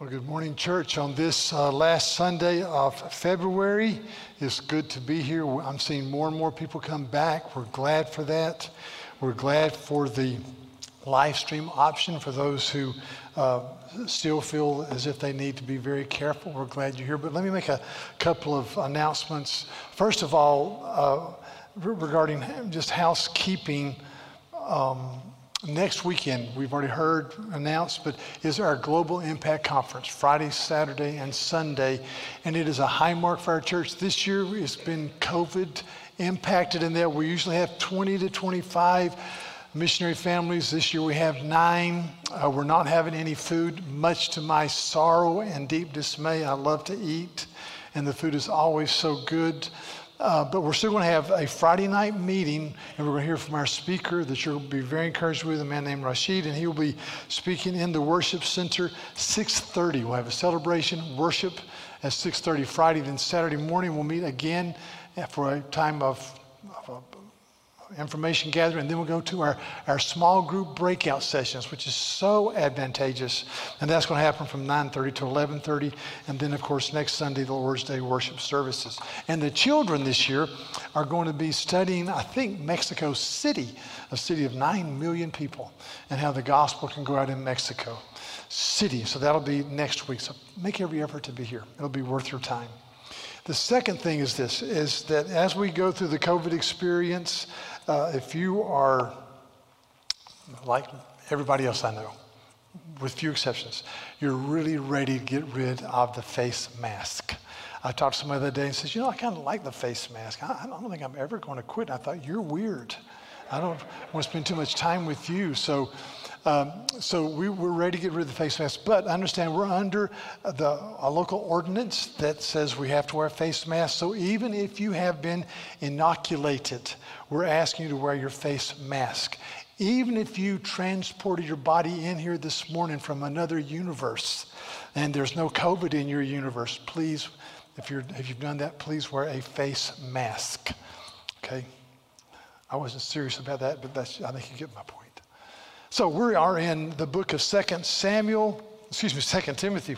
Well, good morning, church. On this uh, last Sunday of February, it's good to be here. I'm seeing more and more people come back. We're glad for that. We're glad for the live stream option for those who uh, still feel as if they need to be very careful. We're glad you're here. But let me make a couple of announcements. First of all, uh, regarding just housekeeping. Um, next weekend, we've already heard announced, but is our Global Impact Conference, Friday, Saturday, and Sunday. And it is a high mark for our church. This year it's been COVID impacted in that we usually have 20 to 25 missionary families. This year we have nine. Uh, we're not having any food, much to my sorrow and deep dismay. I love to eat, and the food is always so good. Uh, but we're still going to have a Friday night meeting, and we're going to hear from our speaker that you'll be very encouraged with, a man named Rashid, and he will be speaking in the worship center 6:30. We'll have a celebration worship at 6:30 Friday. Then Saturday morning we'll meet again for a time of, of information gathering, and then we'll go to our, our small group breakout sessions, which is so advantageous. And that's going to happen from 9.30 to 11.30. And then, of course, next Sunday, the Lord's Day worship services. And the children this year are going to be studying, I think, Mexico City, a city of 9 million people, and how the gospel can go out in Mexico City. So that'll be next week. So make every effort to be here. It'll be worth your time. The second thing is this, is that as we go through the COVID experience, uh, if you are like everybody else I know, with few exceptions, you're really ready to get rid of the face mask. I talked to somebody the other day and says, you know, I kind of like the face mask. I, I don't think I'm ever going to quit. And I thought, you're weird. I don't want to spend too much time with you. So um, so we were ready to get rid of the face mask, but understand we're under the, a local ordinance that says we have to wear a face mask. So even if you have been inoculated, we're asking you to wear your face mask. Even if you transported your body in here this morning from another universe and there's no COVID in your universe, please, if, you're, if you've done that, please wear a face mask. Okay? I wasn't serious about that, but that's, I think you get my point. So we are in the book of Second Samuel, excuse me, Second Timothy.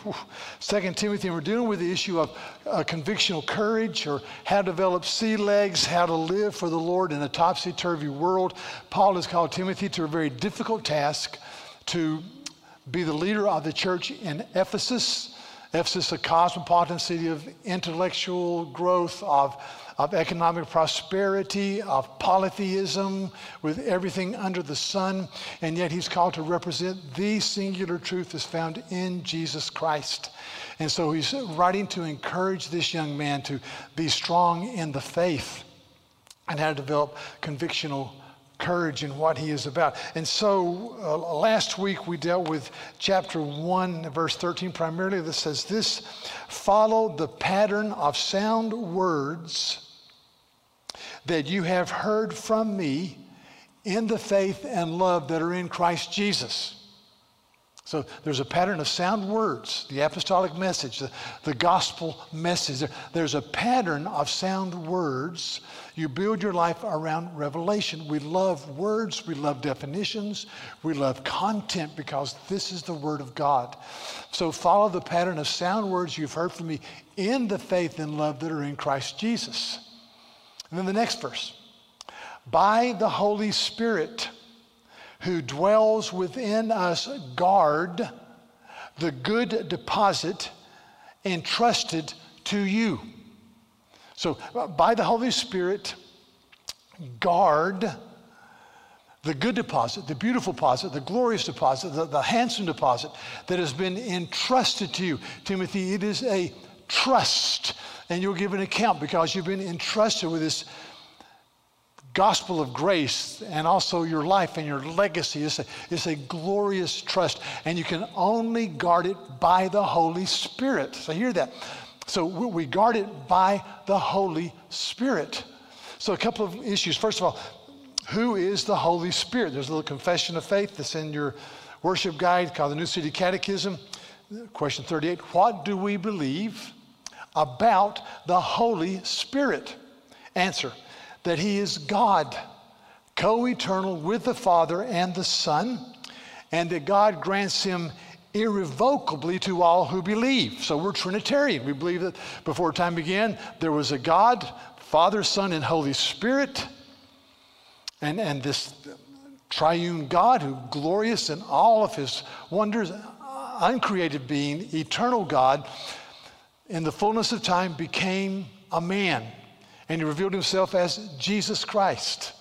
Second Timothy, and we're dealing with the issue of uh, convictional courage or how to develop sea legs, how to live for the Lord in a topsy-turvy world. Paul has called Timothy to a very difficult task to be the leader of the church in Ephesus. Ephesus, a cosmopolitan city of intellectual growth, of of economic prosperity, of polytheism, with everything under the sun, and yet he's called to represent the singular truth that's found in Jesus Christ. And so he's writing to encourage this young man to be strong in the faith and how to develop convictional courage in what he is about. And so uh, last week we dealt with chapter 1, verse 13, primarily that says this follow the pattern of sound words that you have heard from me in the faith and love that are in Christ Jesus. So there's a pattern of sound words, the apostolic message, the, the gospel message. there's a pattern of sound words. You build your life around revelation. We love words, we love definitions, we love content because this is the word of God. So follow the pattern of sound words you've heard from me in the faith and love that are in Christ Jesus. And then the next verse by the Holy Spirit who dwells within us, guard the good deposit entrusted to you. So, uh, by the Holy Spirit, guard the good deposit, the beautiful deposit, the glorious deposit, the, the handsome deposit that has been entrusted to you. Timothy, it is a trust and you'll give an account because you've been entrusted with this gospel of grace and also your life and your legacy. It's a, it's a glorious trust, and you can only guard it by the Holy Spirit. So, hear that. So, we guard it by the Holy Spirit. So, a couple of issues. First of all, who is the Holy Spirit? There's a little confession of faith that's in your worship guide called the New City Catechism. Question 38 What do we believe? About the Holy Spirit? Answer that He is God, co eternal with the Father and the Son, and that God grants Him irrevocably to all who believe. So we're Trinitarian. We believe that before time began, there was a God, Father, Son, and Holy Spirit. And, and this triune God who glorious in all of his wonders, uncreated being, eternal God, in the fullness of time became a man. And he revealed himself as Jesus Christ.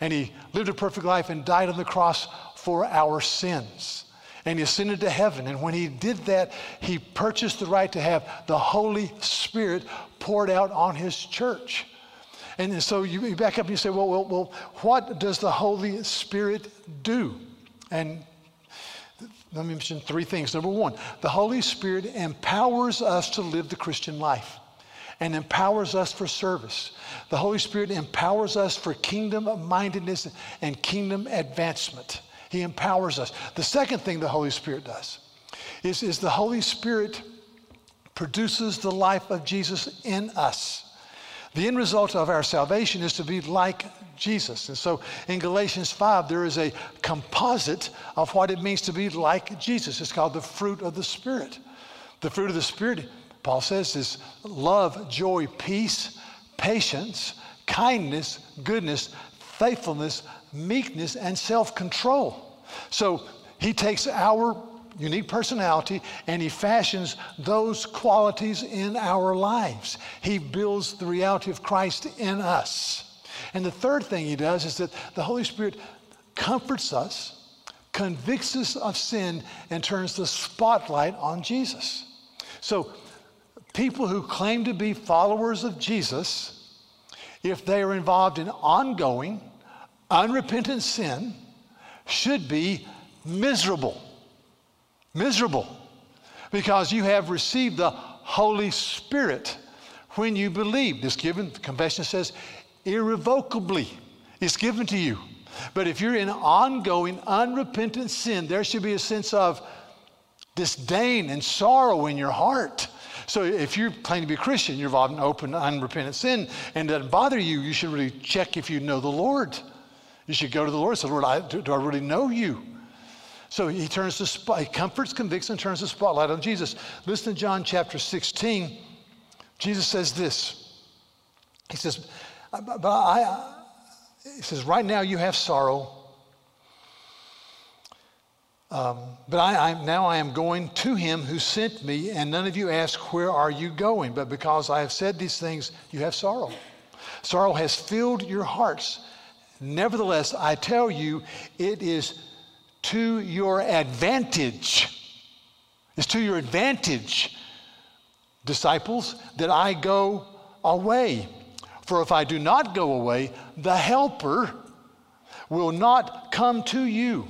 And he lived a perfect life and died on the cross for our sins and he ascended to heaven. And when he did that, he purchased the right to have the Holy Spirit poured out on his church. And so you back up and you say, well, well, well what does the Holy Spirit do? And let me mention three things. Number one, the Holy Spirit empowers us to live the Christian life and empowers us for service. The Holy Spirit empowers us for kingdom mindedness and kingdom advancement. He empowers us. The second thing the Holy Spirit does is, is the Holy Spirit produces the life of Jesus in us. The end result of our salvation is to be like Jesus. And so in Galatians 5, there is a composite of what it means to be like Jesus. It's called the fruit of the Spirit. The fruit of the Spirit, Paul says, is love, joy, peace, patience, kindness, goodness, faithfulness, meekness, and self control. So he takes our unique personality and he fashions those qualities in our lives. He builds the reality of Christ in us. And the third thing he does is that the Holy Spirit comforts us, convicts us of sin, and turns the spotlight on Jesus. So, people who claim to be followers of Jesus, if they are involved in ongoing, unrepentant sin should be miserable. Miserable. Because you have received the Holy Spirit when you believe. This given, confession says, irrevocably. It's given to you. But if you're in ongoing, unrepentant sin, there should be a sense of disdain and sorrow in your heart. So if you claim to be a Christian, you're involved in open, unrepentant sin, and it doesn't bother you, you should really check if you know the Lord. You should go to the Lord and say, Lord, I, do, do, I really know you? So he turns the spot, comforts, convicts, and turns the spotlight on Jesus. Listen to John chapter 16. Jesus says this. He says, but I, he says, right now you have sorrow. Um, but I, I, now I am going to him who sent me, and none of you ask, Where are you going? But because I have said these things, you have sorrow. Sorrow has filled your hearts. Nevertheless, I tell you, it is to your advantage. It's to your advantage, disciples, that I go away. For if I do not go away, the Helper will not come to you.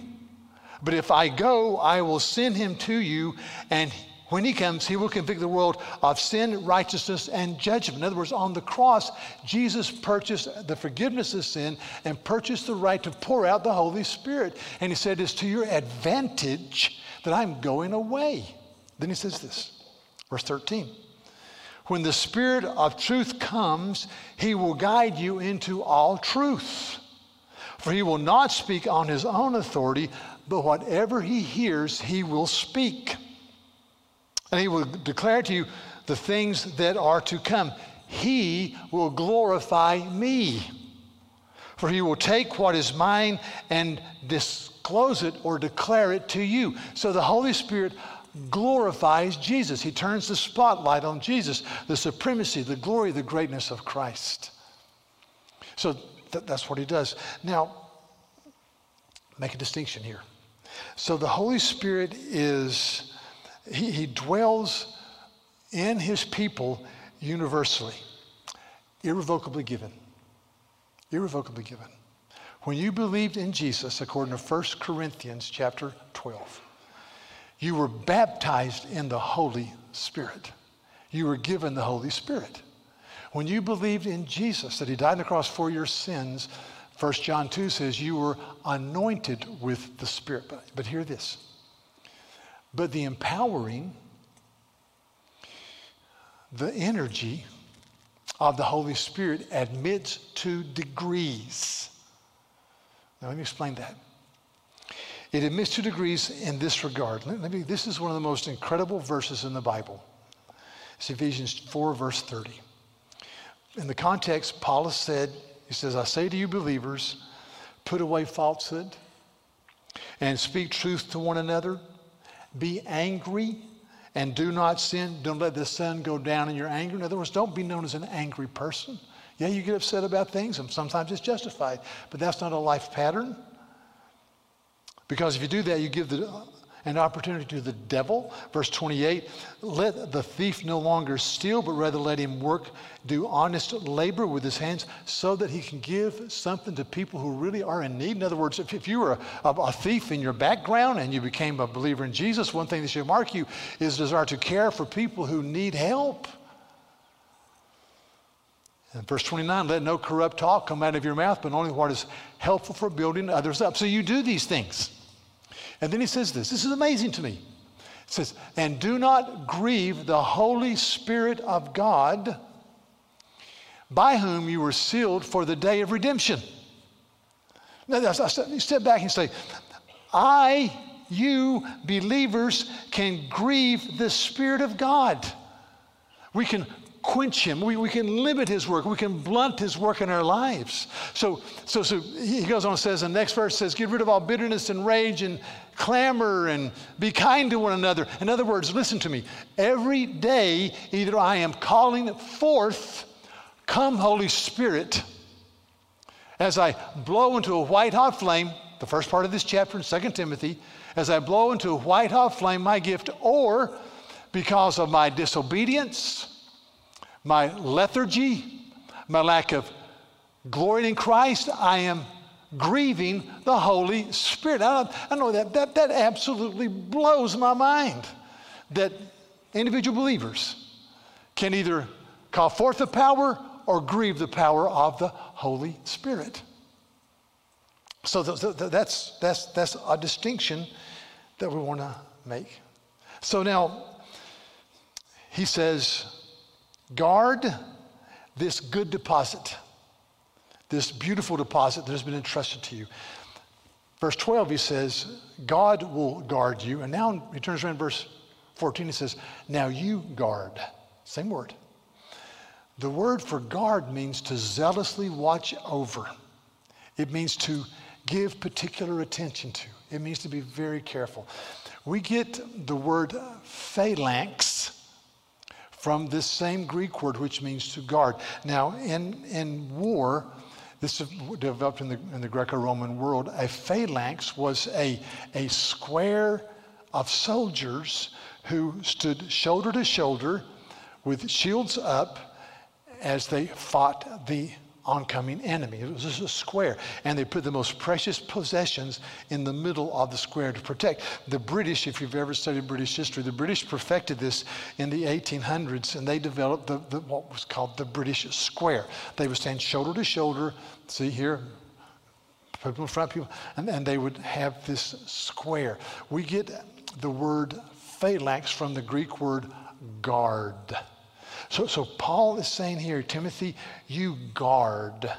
But if I go, I will send him to you, and when he comes, he will convict the world of sin, righteousness, and judgment. In other words, on the cross, Jesus purchased the forgiveness of sin and purchased the right to pour out the Holy Spirit. And he said, It's to your advantage that I'm going away. Then he says this, verse 13. When the Spirit of truth comes, he will guide you into all truth. For he will not speak on his own authority, but whatever he hears, he will speak and he will declare to you the things that are to come. He will glorify me. For he will take what is mine and disclose it or declare it to you. So the Holy Spirit glorifies Jesus. He turns the spotlight on Jesus, the supremacy, the glory, the greatness of Christ. So th- that's what he does. Now, make a distinction here. So the Holy Spirit is he, he dwells in his people universally, irrevocably given. Irrevocably given. When you believed in Jesus, according to 1 Corinthians chapter 12, you were baptized in the Holy Spirit. You were given the Holy Spirit. When you believed in Jesus, that he died on the cross for your sins, 1 John 2 says you were anointed with the Spirit. But, but hear this but the empowering, the energy of the Holy Spirit admits to degrees. Now, let me explain that. It admits two degrees in this regard. Let me, this is one of the most incredible verses in the Bible. It's Ephesians 4, verse 30. In the context, Paul said, he says, I say to you, believers, put away falsehood and speak truth to one another. Be angry and do not sin. Don't let the sun go down in your anger. In other words, don't be known as an angry person. Yeah, you get upset about things, and sometimes it's justified, but that's not a life pattern. Because if you do that, you give the, an opportunity to the devil. Verse 28 let the thief no longer steal, but rather let him work, do honest labor with his hands so that he can give something to people who really are in need. In other words, if, if you were a, a, thief in your background and you became a believer in Jesus, one thing that should mark you is a desire to care for people who need help. And verse 29, let no corrupt talk come out of your mouth, but only what is helpful for building others up. So you do these things. And then he says this this is amazing to me. It says, And do not grieve the Holy Spirit of God, by whom you were sealed for the day of redemption. Now, you step back and say, I, you believers, can grieve the Spirit of God. We can quench him. We, we can limit his work. We can blunt his work in our lives. So, so, so he goes on and says, the next verse says, get rid of all bitterness and rage and clamor and be kind to one another. In other words, listen to me. Every day, either I am calling forth, come Holy Spirit, as I blow into a white hot flame, the first part of this chapter in 2 Timothy, as I blow into a white hot flame my gift, or because of my disobedience, my lethargy, my lack of glory in Christ, I am grieving the Holy Spirit. I, I know that, that that absolutely blows my mind that individual believers can either call forth the power or grieve the power of the Holy Spirit. So that's, that's, that's a distinction that we want to make. So now, he says, Guard this good deposit, this beautiful deposit that has been entrusted to you. Verse 12, he says, God will guard you. And now he turns around verse 14, he says, Now you guard. Same word. The word for guard means to zealously watch over, it means to give particular attention to, it means to be very careful. We get the word phalanx from this same Greek word, which means to guard. Now, in, in war, this developed in the, in the Greco Roman world, a phalanx was a, a square of soldiers who stood shoulder to shoulder with shields up as they fought the oncoming enemy. It was just a square. And they put the most precious possessions in the middle of the square to protect. The British, if you've ever studied British history, the British perfected this in the 1800s and they developed the, the, what was called the British square. They would stand shoulder to shoulder, see here, people in front, people, and, and they would have this square. We get the word phalanx from the Greek word guard. So, so Paul is saying here, Timothy, you guard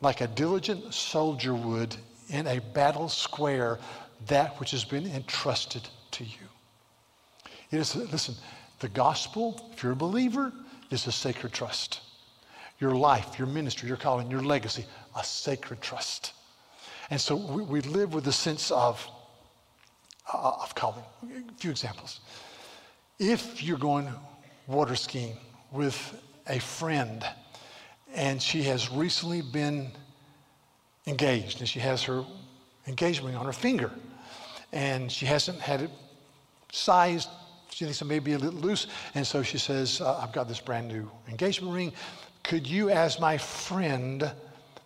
like a diligent soldier would in a battle square that which has been entrusted to you. It is, listen, the gospel, if you're a believer, is a sacred trust. Your life, your ministry, your calling, your legacy, a sacred trust. And so we, we live with a sense of, uh, of calling. A few examples. If you're going water skiing with a friend, and she has recently been engaged, and she has her engagement ring on her finger, and she hasn't had it sized. She thinks it may be a little loose, and so she says, uh, "I've got this brand new engagement ring. Could you, as my friend,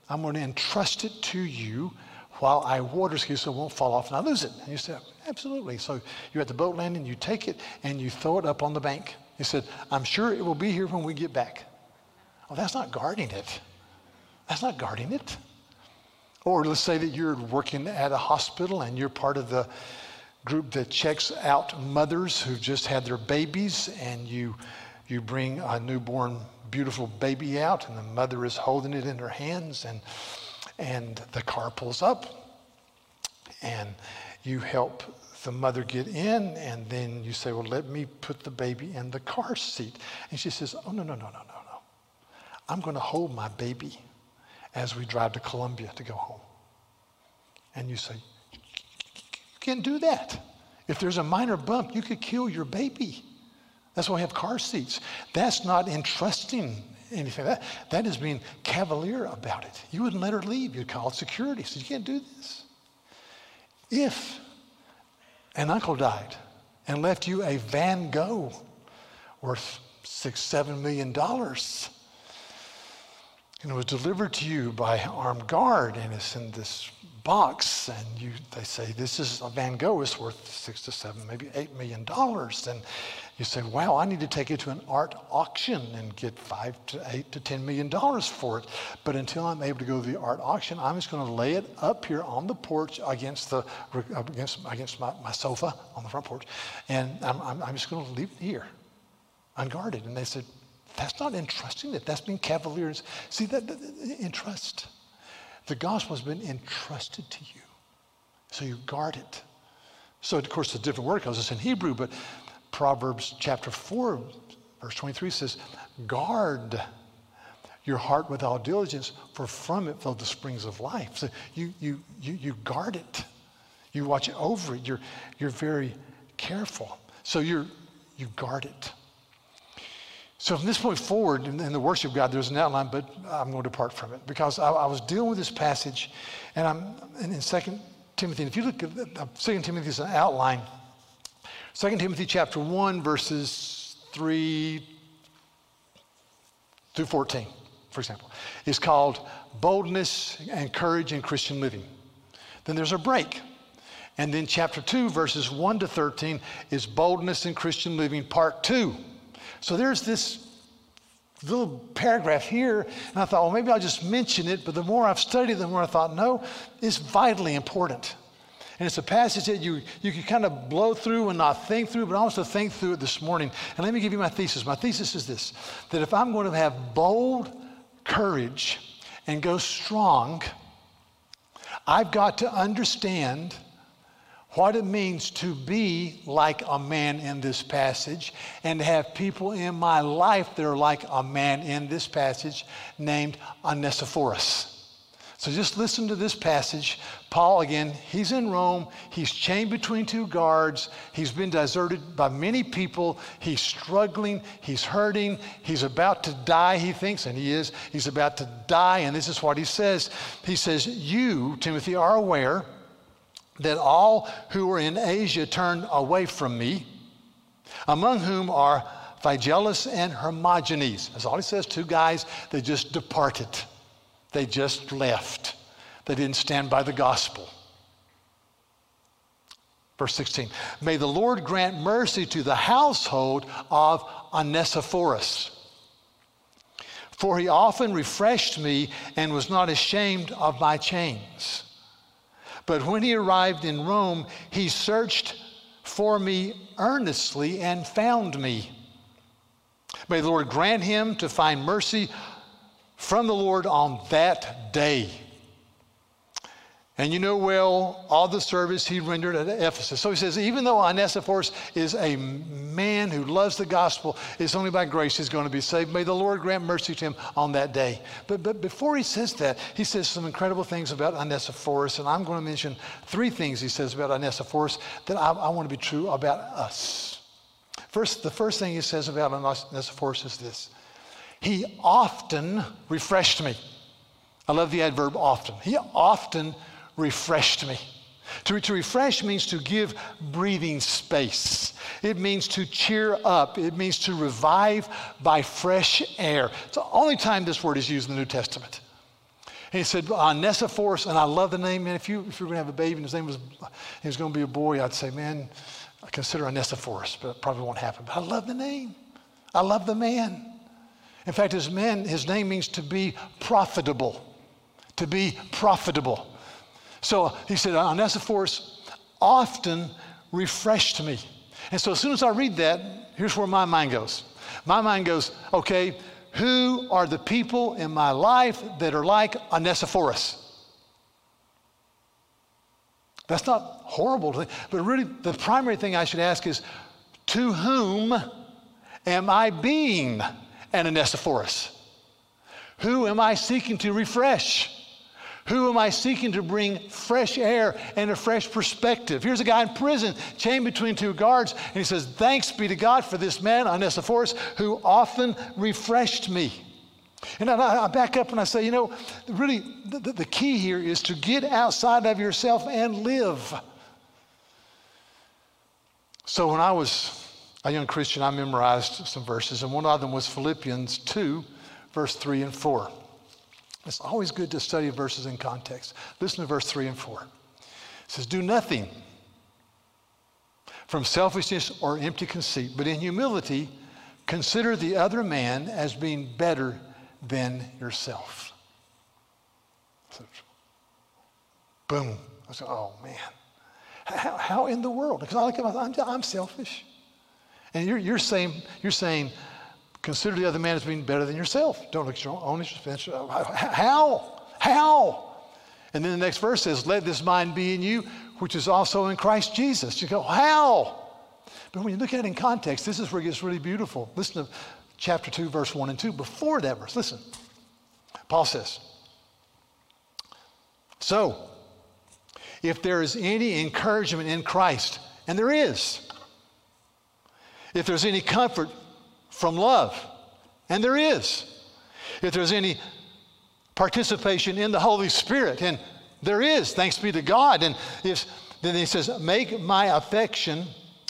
I'm going to entrust it to you." while I water ski so it won't fall off and I lose it. And you say, absolutely. So you're at the boat landing, you take it and you throw it up on the bank. He said, I'm sure it will be here when we get back. Well, that's not guarding it. That's not guarding it. Or let's say that you're working at a hospital and you're part of the group that checks out mothers who've just had their babies and you you bring a newborn beautiful baby out and the mother is holding it in her hands and and the car pulls up and you help the mother get in, and then you say, Well, let me put the baby in the car seat. And she says, Oh, no, no, no, no, no, no. I'm going to hold my baby as we drive to Columbia to go home. And you say, You can't do that. If there's a minor bump, you could kill your baby. That's why we have car seats. That's not entrusting anything. That, that is being cavalier about it. You wouldn't let her leave. You'd call security. So you can't do this. If an uncle died and left you a Van Gogh worth six, seven million dollars, and it was delivered to you by armed guard and it's in this box and you they say this is a van gogh is worth six to seven maybe eight million dollars and you say wow i need to take it to an art auction and get five to eight to ten million dollars for it but until i'm able to go to the art auction i'm just going to lay it up here on the porch against the against against my, my sofa on the front porch and i'm, I'm, I'm just going to leave it here unguarded and they said that's not entrusting it. That's being cavalier. See, that, that, entrust. The gospel has been entrusted to you. So you guard it. So, of course, it's a different word because it's in Hebrew, but Proverbs chapter 4, verse 23 says, Guard your heart with all diligence, for from it flow the springs of life. So you, you, you, you guard it. You watch it over it. You're, you're very careful. So you're, you guard it. So from this point forward in, in, the worship of God, there's an outline, but I'm going to depart from it because I, I was dealing with this passage, and I'm in, in 2 Timothy. And if you look at uh, 2 Timothy is an outline. 2 Timothy chapter 1, verses 3 through 14, for example, is called Boldness and Courage in Christian Living. Then there's a break. And then chapter 2, verses 1 to 13, is Boldness in Christian Living, part 2. So there's this little paragraph here, and I thought, well, maybe I'll just mention it. But the more I've studied, the more I thought, no, it's vitally important. And it's a passage that you, you can kind of blow through and not think through, but I to think through it this morning. And let me give you my thesis. My thesis is this that if I'm going to have bold courage and go strong, I've got to understand what it means to be like a man in this passage and to have people in my life that are like a man in this passage named Onesiphorus. So just listen to this passage. Paul, again, he's in Rome. He's chained between two guards. He's been deserted by many people. He's struggling. He's hurting. He's about to die, he thinks, and he is. He's about to die. And this is what he says He says, You, Timothy, are aware that all who were in Asia turned away from me, among whom are Phygellus and Hermogenes. That's all he says, two guys that just departed. They just left. They didn't stand by the gospel. Verse 16 May the Lord grant mercy to the household of Onesiphorus. For he often refreshed me and was not ashamed of my chains. But when he arrived in Rome, he searched for me earnestly and found me. May the Lord grant him to find mercy from the Lord on that day. And you know well all the service he rendered at Ephesus. So he says, even though Onesiphorus is a man who loves the gospel, it's only by grace he's going to be saved. May the Lord grant mercy to him on that day. But, but before he says that, he says some incredible things about Onesiphorus. And I'm going to mention three things he says about Onesiphorus that I, I want to be true about us. First, the first thing he says about Onesiphorus is this He often refreshed me. I love the adverb often. He often refreshed me. To, to refresh means to give breathing space. It means to cheer up. It means to revive by fresh air. It's the only time this word is used in the New Testament. And he said, Onesiphorus, and I love the name, man. If you, if you were going to have a baby and his name was, he was going to be a boy, I'd say, man, I consider Onesiphorus, but it probably won't happen. But I love the name. I love the man. In fact, his man, his name means to be profitable. To be profitable. So he said, Onesiphorus often refreshed me. And so as soon as I read that, here's where my mind goes. My mind goes, okay, who are the people in my life that are like Onesiphorus? That's not horrible, to think, but really the primary thing I should ask is to whom am I being an Onesiphorus? Who am I seeking to refresh? Who am I seeking to bring fresh air and a fresh perspective? Here's a guy in prison, chained between two guards, and he says, Thanks be to God for this man, Onesiphorus, who often refreshed me. And I, I back up and I say, you know, really, the, the key here is to get outside of yourself and live. So when I was a young Christian, I memorized some verses, and one of them was Philippians 2, verse 3 and 4. It's always good to study verses in context. Listen to verse 3 and 4. It says, Do nothing from selfishness or empty conceit, but in humility consider the other man as being better than yourself. So, boom. I said, Oh, man. How, how in the world? Because I look at myself, I'm, I'm selfish. And you're, you're, saying, you're saying, consider the other man as being better than yourself. Don't look at your own expense. How? How? And then the next verse says, Let this mind be in you, which is also in Christ Jesus. You go, How? But when you look at it in context, this is where it gets really beautiful. Listen to chapter 2, verse 1 and 2. Before that verse, listen. Paul says, So, if there is any encouragement in Christ, and there is, if there's any comfort from love, and there is, if there's any participation in the Holy Spirit, and there is, thanks be to God, and if, then he says, make my affection,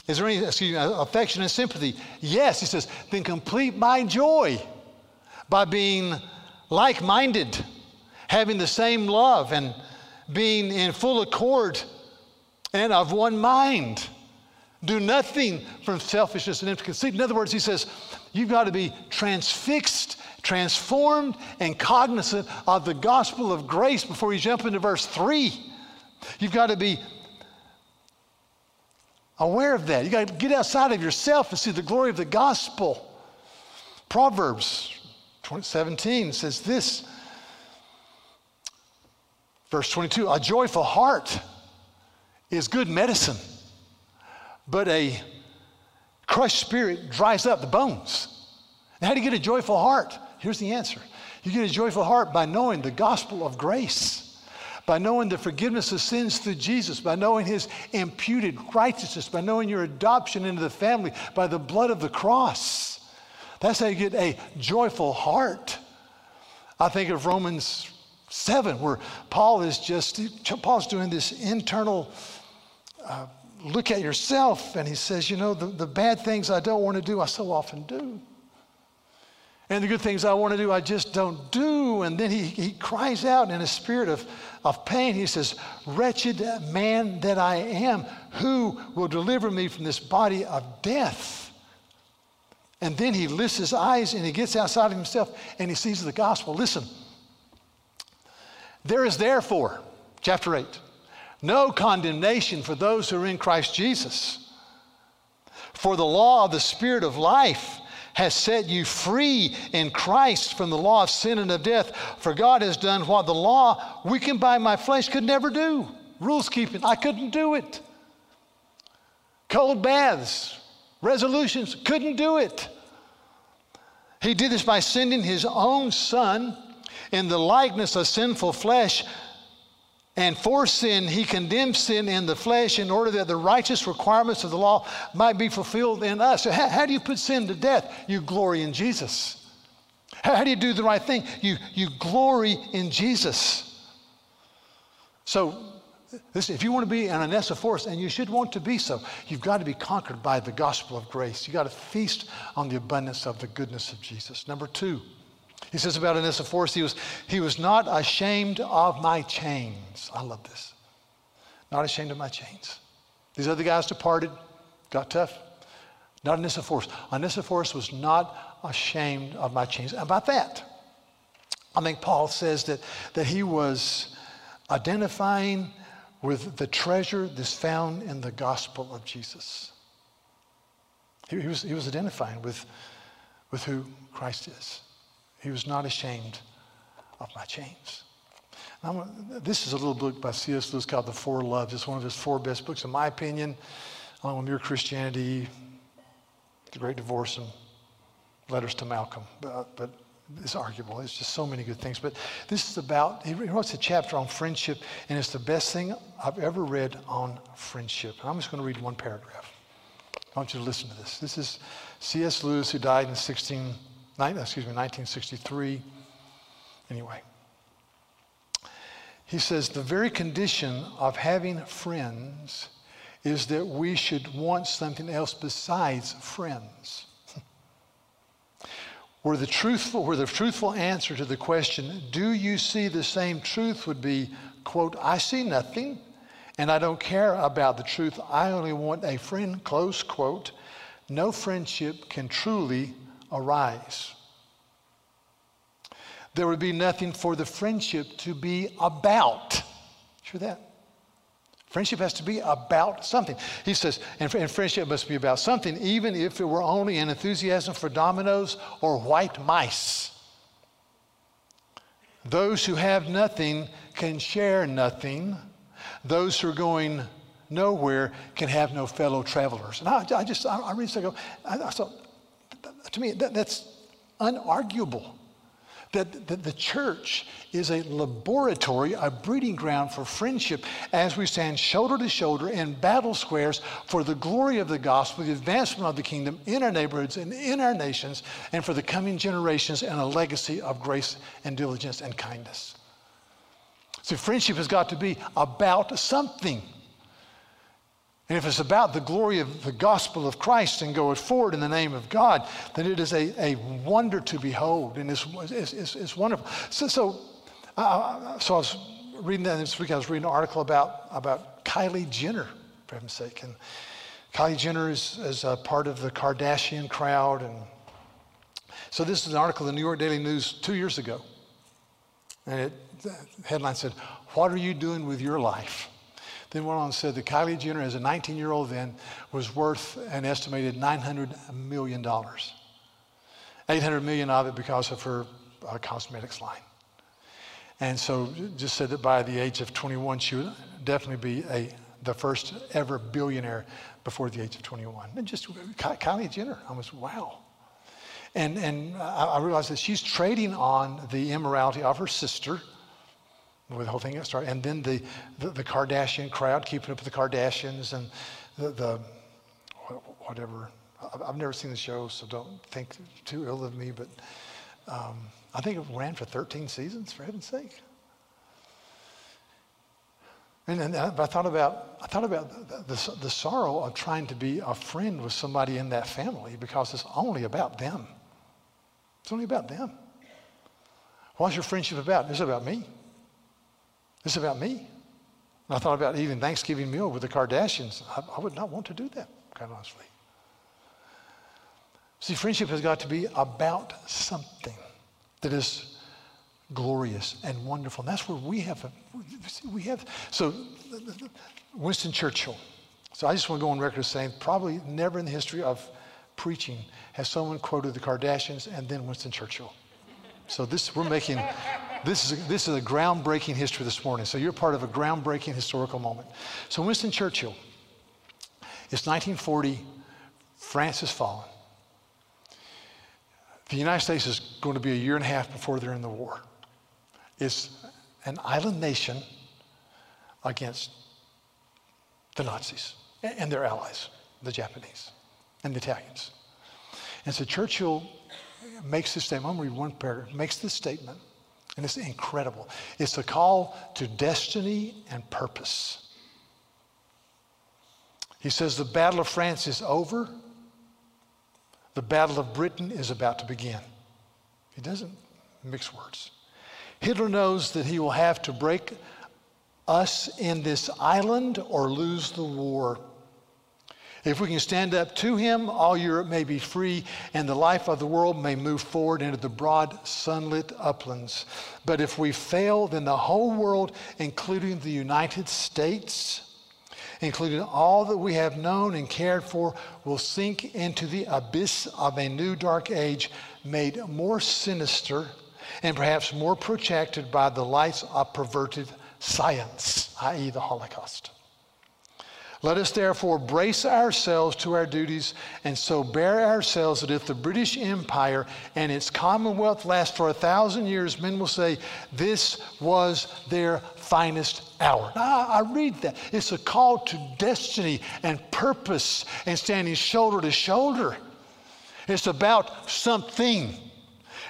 is there any, excuse me, affection and sympathy? Yes, he says, then complete my joy by being like minded, having the same love, and being in full accord and of one mind. Do nothing from selfishness and empty conceit. In other words, he says, you've got to be transfixed, transformed, and cognizant of the gospel of grace before you jump into verse 3. You've got to be aware of that. You've got to get outside of yourself and see the glory of the gospel. Proverbs 17 says this, verse 22 A joyful heart is good medicine but a crushed spirit dries up the bones. How do you get a joyful heart? Here's the answer you get a joyful heart by knowing the gospel of grace, by knowing the forgiveness of sins through Jesus, by knowing his imputed righteousness, by knowing your adoption into the family by the blood of the cross. That's how you get a joyful heart. I think of Romans 7, where Paul is just, Paul's doing this internal uh, look at yourself and he says, You know, the, the bad things I don't want to do, I so often do. And the good things I want to do, I just don't do. And then he, he cries out in a spirit of, of pain. He says, Wretched man that I am, who will deliver me from this body of death? And then he lifts his eyes and he gets outside of himself and he sees the gospel. Listen, there is therefore, chapter 8, no condemnation for those who are in Christ Jesus. For the law of the Spirit of life has set you free in Christ from the law of sin and of death. For God has done what the law, weakened by my flesh, could never do. Rules keeping, I couldn't do it. Cold baths, resolutions, couldn't do it. He did this by sending his own son in the likeness of sinful flesh and for sin, he condemned sin in the flesh in order that the righteous requirements of the law might be fulfilled in us. So how, how do you put sin to death? You glory in Jesus. How, how do you do the right thing? You, you glory in Jesus. So, if you want to be an Onesiphorus, and you should want to be so, you've got to be conquered by the gospel of grace. You've got to feast on the abundance of the goodness of Jesus. Number two, he says about Onesiphorus, he was, he was not ashamed of my chains. I love this. Not ashamed of my chains. These other guys departed, got tough. Not Onesiphorus. Onesiphorus was not ashamed of my chains. About that, I think Paul says that, that he was identifying with the treasure that's found in the gospel of Jesus. He, he, was, he was identifying with, with who Christ is. He was not ashamed of my chains. This is a little book by C.S. Lewis called The Four Loves. It's one of his four best books, in my opinion, along with Mere Christianity, The Great Divorce, and Letters to Malcolm. But, uh, but it's arguable. It's just so many good things. But this is about, he writes a chapter on friendship, and it's the best thing I've ever read on friendship. And I'm just going to read one paragraph. I want you to listen to this. This is C.S. Lewis, who died in 16, excuse me, 1963. Anyway, he says, The very condition of having friends is that we should want something else besides friends. where, the truthful, where the truthful answer to the question, Do you see the same truth? would be, quote, I see nothing and I don't care about the truth. I only want a friend, close quote. No friendship can truly arise there would be nothing for the friendship to be about. Sure that? Friendship has to be about something. He says, and, and friendship must be about something, even if it were only an enthusiasm for dominoes or white mice. Those who have nothing can share nothing. Those who are going nowhere can have no fellow travelers. And I, I just, I, I read this, I go, I, I thought, to me, that, that's unarguable that, that the church is a laboratory, a breeding ground for friendship as we stand shoulder to shoulder in battle squares for the glory of the gospel, the advancement of the kingdom in our neighborhoods and in our nations, and for the coming generations and a legacy of grace and diligence and kindness. So, friendship has got to be about something. And if it's about the glory of the gospel of Christ and going forward in the name of God, then it is a, a wonder to behold. And it's, it's, it's, it's wonderful. So, so, uh, so I was reading that this week, I was reading an article about, about Kylie Jenner, for heaven's sake. And Kylie Jenner is, is a part of the Kardashian crowd. And so this is an article in the New York Daily News two years ago. And it, the headline said, What are you doing with your life? Then went on and said that Kylie Jenner, as a 19 year old then, was worth an estimated $900 million. 800 million of it because of her uh, cosmetics line. And so just said that by the age of 21, she would definitely be a, the first ever billionaire before the age of 21. And just Kylie Jenner, I was, wow. And, and I realized that she's trading on the immorality of her sister, where the whole thing got started. And then the, the, the, Kardashian crowd, keeping up with the Kardashians and the, the whatever. I've never seen the show, so don't think too ill of me, but um, I think it ran for 13 seasons, for heaven's sake. And, and I thought about, I thought about the, the, the sorrow of trying to be a friend with somebody in that family because it's only about them. It's only about them. What's your friendship about? It's about me. Is about me. And I thought about eating Thanksgiving meal with the Kardashians. I, I would not want to do that, quite honestly. See, friendship has got to be about something that is glorious and wonderful. And that's where we have, we have, so Winston Churchill. So I just want to go on record as saying probably never in the history of preaching has someone quoted the Kardashians and then Winston Churchill. So this, we're making, this is, this is a groundbreaking history this morning. So you're part of a groundbreaking historical moment. So Winston Churchill, it's 1940, France has fallen. The United States is going to be a year and a half before they're in the war. It's an island nation against the Nazis and their allies, the Japanese and the Italians. And so Churchill makes this statement. I'm going to read one paragraph. Makes this statement, and it's incredible. It's a call to destiny and purpose. He says the battle of France is over. The battle of Britain is about to begin. He doesn't mix words. Hitler knows that he will have to break us in this island or lose the war. If we can stand up to him, all Europe may be free and the life of the world may move forward into the broad, sunlit uplands. But if we fail, then the whole world, including the United States, including all that we have known and cared for, will sink into the abyss of a new dark age made more sinister and perhaps more protected by the lights of perverted science, i.e., the Holocaust. Let us therefore brace ourselves to our duties and so bear ourselves that if the British Empire and its Commonwealth last for a thousand years, men will say, This was their finest hour. Now, I read that. It's a call to destiny and purpose and standing shoulder to shoulder. It's about something.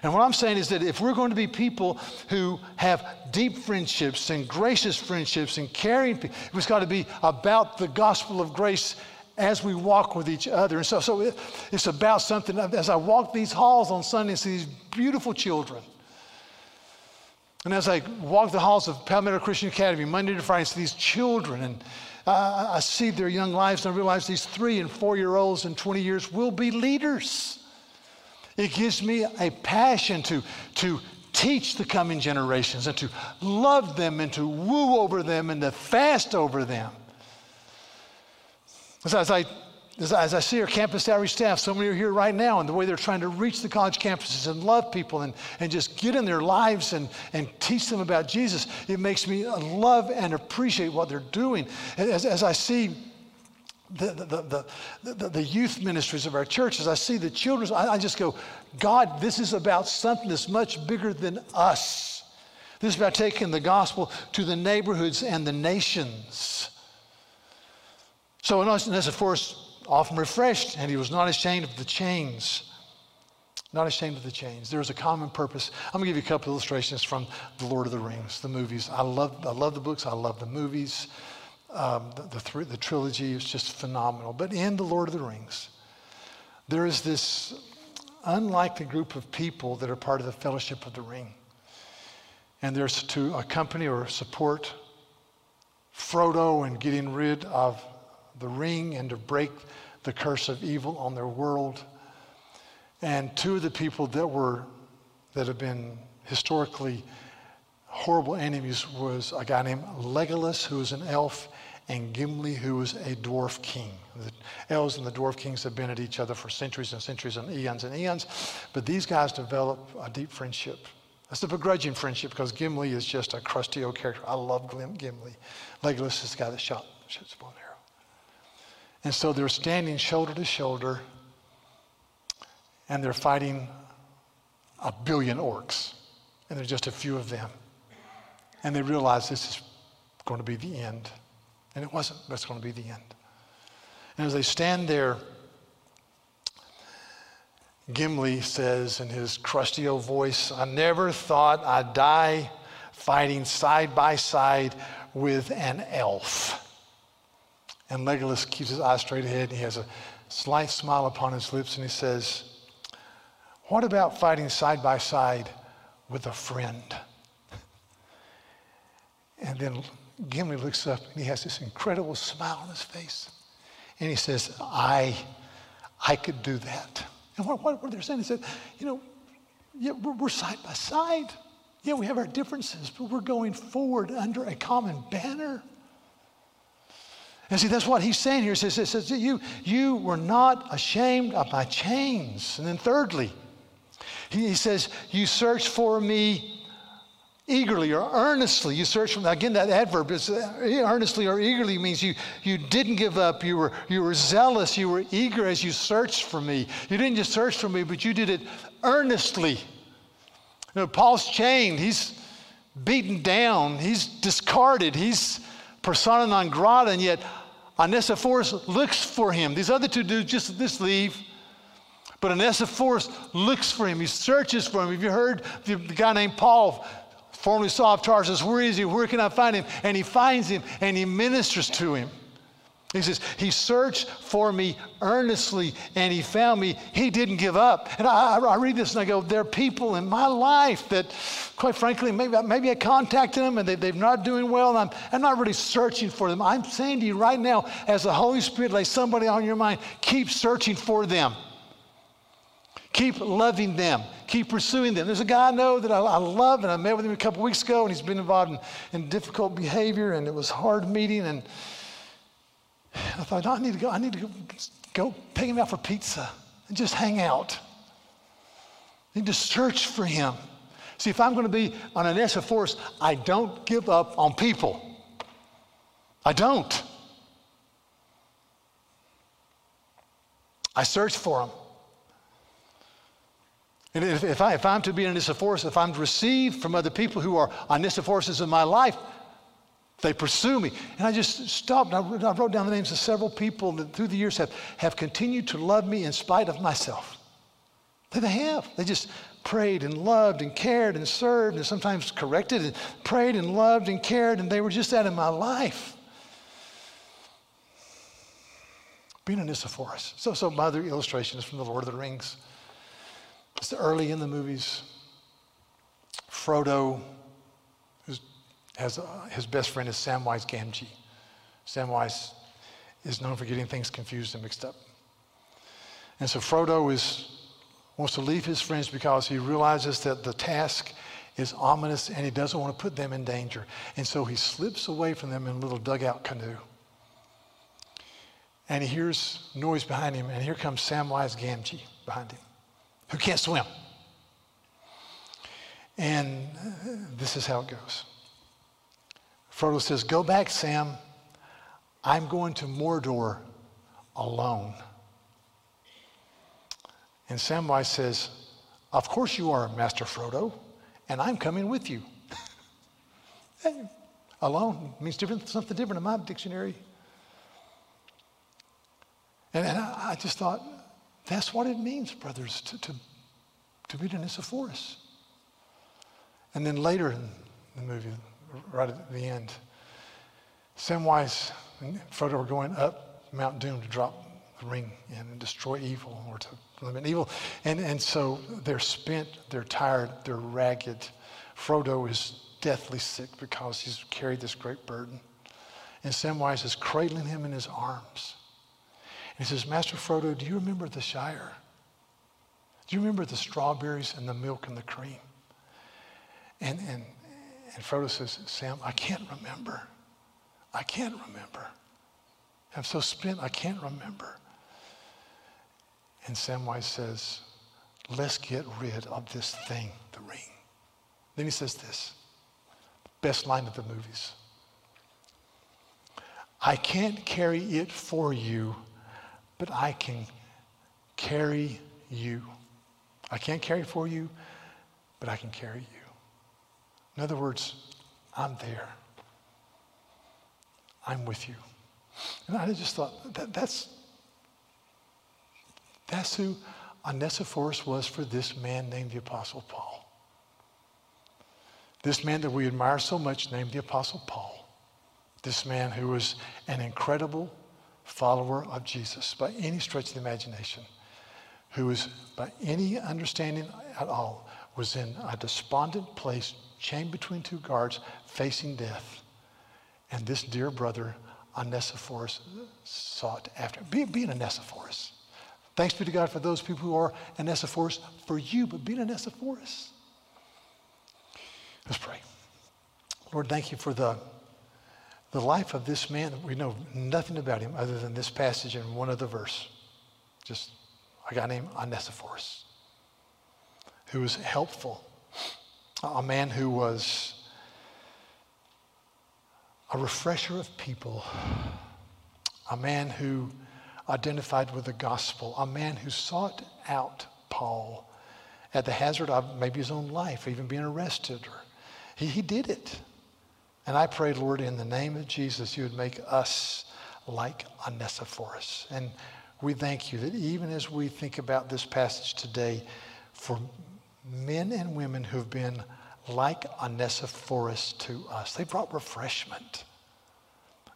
And what I'm saying is that if we're going to be people who have deep friendships and gracious friendships and caring, people, it's got to be about the gospel of grace as we walk with each other. And so, so it, it's about something. As I walk these halls on Sunday and see these beautiful children, and as I walk the halls of Palmetto Christian Academy Monday to Friday, I see these children and uh, I see their young lives and I realize these three and four year olds in 20 years will be leaders. It gives me a passion to, to teach the coming generations and to love them and to woo over them and to fast over them. As I, as I, as I see our campus outreach staff, so many are here right now, and the way they're trying to reach the college campuses and love people and, and just get in their lives and, and teach them about Jesus, it makes me love and appreciate what they're doing. As, as I see the, the, the, the, youth ministries of our churches, I see the children, I, I just go, God, this is about something that's much bigger than us. This is about taking the gospel to the neighborhoods and the nations. So Onesiphorus often refreshed, and he was not ashamed of the chains. Not ashamed of the chains. There's a common purpose. I'm going to give you a couple illustrations from The Lord of the Rings, the movies. I love, I love the books, I love the movies. Um, the, the, th- the trilogy is just phenomenal. But in The Lord of the Rings, there is this unlikely group of people that are part of the Fellowship of the Ring. And there's to accompany or support Frodo in getting rid of the ring and to break the curse of evil on their world. And two of the people that were that have been historically horrible enemies was a guy named Legolas, who was an elf, and Gimli, who was a dwarf king. The elves and the dwarf kings have been at each other for centuries and centuries and eons and eons, but these guys develop a deep friendship. That's a begrudging friendship because Gimli is just a crusty old character. I love Gimli. Legolas is the guy that shot, shoots bow and arrow. And so they're standing shoulder to shoulder and they're fighting a billion orcs, and there's just a few of them. And they realize this is going to be the end. And it wasn't, but it's going to be the end. And as they stand there, Gimli says in his crusty old voice, I never thought I'd die fighting side by side with an elf. And Legolas keeps his eyes straight ahead and he has a slight smile upon his lips and he says, What about fighting side by side with a friend? And then Gimli looks up and he has this incredible smile on his face. And he says, I, I could do that. And what, what, they're saying, he said, you know, yeah, we're, we're side by side. Yeah, we have our differences, but we're going forward under a common banner. And see, that's what he's saying here. He says, he says you, you were not ashamed of my chains. And then thirdly, he says, you searched for me eagerly or earnestly. You search from again that adverb is uh, earnestly or eagerly means you you didn't give up. You were you were zealous. You were eager as you searched for me. You didn't just search for me, but you did it earnestly. You know, Paul's chained. He's beaten down. He's discarded. He's persona non grata, and yet Onesiphorus looks for him. These other two dudes just this leave. But Onesiphorus looks for him. He searches for him. Have you heard the guy named Paul formerly Saul of Tarsus, where is he? Where can I find him? And he finds him and he ministers to him. He says, He searched for me earnestly and he found me. He didn't give up. And I, I, read this and I go, There are people in my life that, quite frankly, maybe, maybe I contacted them and they, they're not doing well and I'm, I'm not really searching for them. I'm saying to you right now, as the Holy Spirit lays somebody on your mind, keep searching for them. Keep loving them. Keep pursuing them. There's a guy I know that I, I love, and I met with him a couple weeks ago, and he's been involved in, in difficult behavior, and it was hard meeting. And I thought, I need to go. I need to go, go take him out for pizza and just hang out. I need to search for him. See, if I'm going to be on an Onesiphorus, I don't give up on people. I don't. I search for them. And if, if, I, if I'm to be an Onesiphorus, if I'm to receive from other people who are Onesiphoruses in my life, they pursue me. And I just stopped. I wrote, I wrote down the names of several people that through the years have, have continued to love me in spite of myself. They have. They just prayed and loved and cared and served and sometimes corrected and prayed and loved and cared, and they were just that in my life. Being an Onesiphorus. So, so my other illustration is from the Lord of the Rings. It's early in the movies. Frodo has uh, his best friend is Samwise Gamgee. Samwise is known for getting things confused and mixed up. And so Frodo is, wants to leave his friends because he realizes that the task is ominous and he doesn't want to put them in danger. And so he slips away from them in a little dugout canoe. And he hears noise behind him, and here comes Samwise Gamgee behind him, who can't swim. And uh, this is how it goes. Frodo says, Go back, Sam. I'm going to Mordor alone. And Samwise says, Of course you are, Master Frodo, and I'm coming with you. alone means different, something different in my dictionary. And, and I, I, just thought, that's what it means, brothers, to, to, to be forest. And then later in the movie, right at the end. Samwise and Frodo are going up Mount Doom to drop the ring in and destroy evil or to limit evil. And, and so they're spent, they're tired, they're ragged. Frodo is deathly sick because he's carried this great burden. And Samwise is cradling him in his arms. He says, Master Frodo, do you remember the Shire? Do you remember the strawberries and the milk and the cream? And, and, and Frodo says, Sam, I can't remember. I can't remember. I'm so spent, I can't remember. And Samwise says, let's get rid of this thing, the ring. Then he says this, best line of the movies. I can't carry it for you, but I can carry you. I can't carry for you, but I can carry you. In other words, I'm there. I'm with you. And I just thought that, that's, that's who Onesiphorus was for this man named the Apostle Paul. This man that we admire so much named the Apostle Paul. This man who was an incredible follower of Jesus by any stretch of the imagination, who was by any understanding at all, was in a despondent place chained between two guards, facing death. And this dear brother, Onesiphorus, sought after. Be, be an Onesiphorus. Thanks be to God for those people who are Onesiphorus for you, but be an Onesiphorus. Let's pray. Lord, thank you for the, the life of this man. We know nothing about him other than this passage and one other verse. Just a guy named Onesiphorus, who was helpful a man who was a refresher of people, a man who identified with the gospel, a man who sought out Paul at the hazard of maybe his own life, even being arrested. He, he did it. And I pray, Lord, in the name of Jesus, you would make us like Onesiphorus. And we thank you that even as we think about this passage today, for men and women who've been like Onesiphorus to us. They brought refreshment.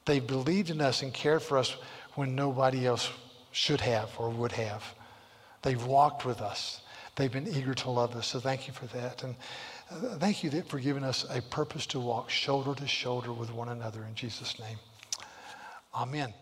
They believed in us and cared for us when nobody else should have or would have. They've walked with us. They've been eager to love us. So thank you for that. And thank you for giving us a purpose to walk shoulder to shoulder with one another in Jesus' name. Amen.